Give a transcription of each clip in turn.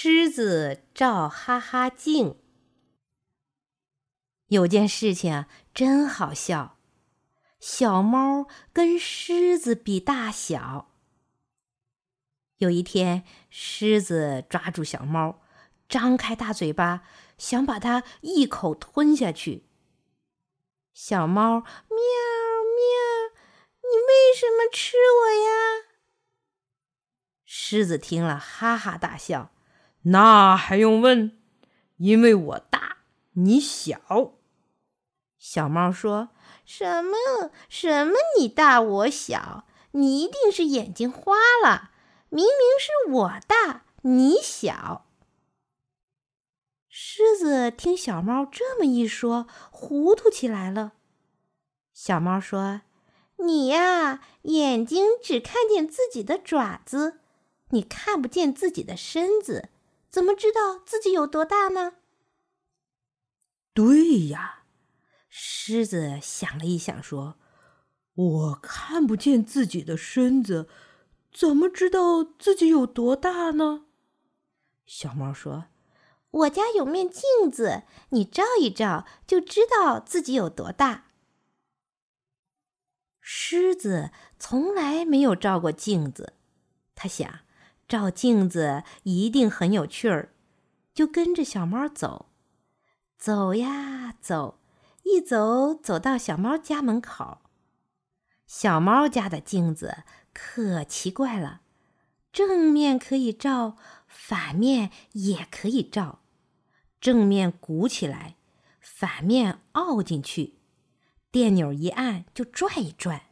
狮子照哈哈镜。有件事情真好笑，小猫跟狮子比大小。有一天，狮子抓住小猫，张开大嘴巴，想把它一口吞下去。小猫喵喵，你为什么吃我呀？狮子听了，哈哈大笑。那还用问？因为我大，你小。小猫说：“什么？什么？你大我小？你一定是眼睛花了。明明是我大，你小。”狮子听小猫这么一说，糊涂起来了。小猫说：“你呀，眼睛只看见自己的爪子。”你看不见自己的身子，怎么知道自己有多大呢？对呀，狮子想了一想，说：“我看不见自己的身子，怎么知道自己有多大呢？”小猫说：“我家有面镜子，你照一照，就知道自己有多大。”狮子从来没有照过镜子，他想。照镜子一定很有趣儿，就跟着小猫走，走呀走，一走走到小猫家门口。小猫家的镜子可奇怪了，正面可以照，反面也可以照。正面鼓起来，反面凹进去，电钮一按就转一转。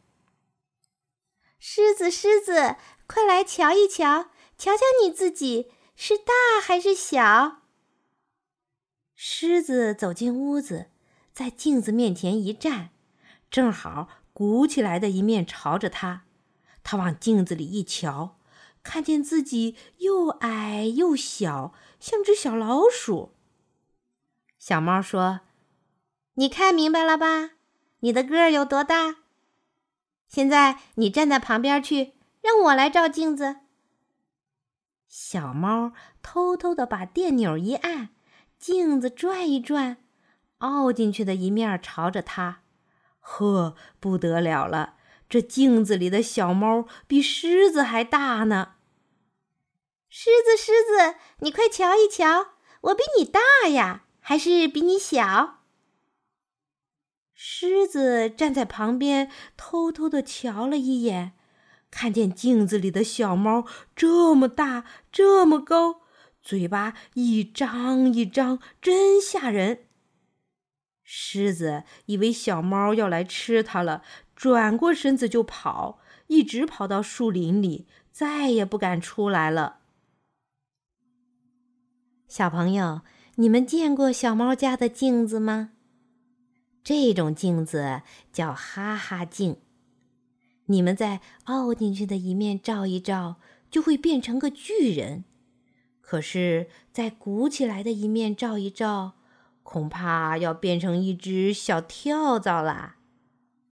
狮子，狮子，快来瞧一瞧！瞧瞧你自己是大还是小？狮子走进屋子，在镜子面前一站，正好鼓起来的一面朝着他。他往镜子里一瞧，看见自己又矮又小，像只小老鼠。小猫说：“你看明白了吧？你的个儿有多大？现在你站在旁边去，让我来照镜子。”小猫偷偷的把电钮一按，镜子转一转，凹进去的一面朝着它。呵，不得了了！这镜子里的小猫比狮子还大呢。狮子，狮子，你快瞧一瞧，我比你大呀，还是比你小？狮子站在旁边，偷偷的瞧了一眼。看见镜子里的小猫这么大，这么高，嘴巴一张一张，真吓人。狮子以为小猫要来吃它了，转过身子就跑，一直跑到树林里，再也不敢出来了。小朋友，你们见过小猫家的镜子吗？这种镜子叫哈哈镜。你们在凹进去的一面照一照，就会变成个巨人；可是，在鼓起来的一面照一照，恐怕要变成一只小跳蚤啦。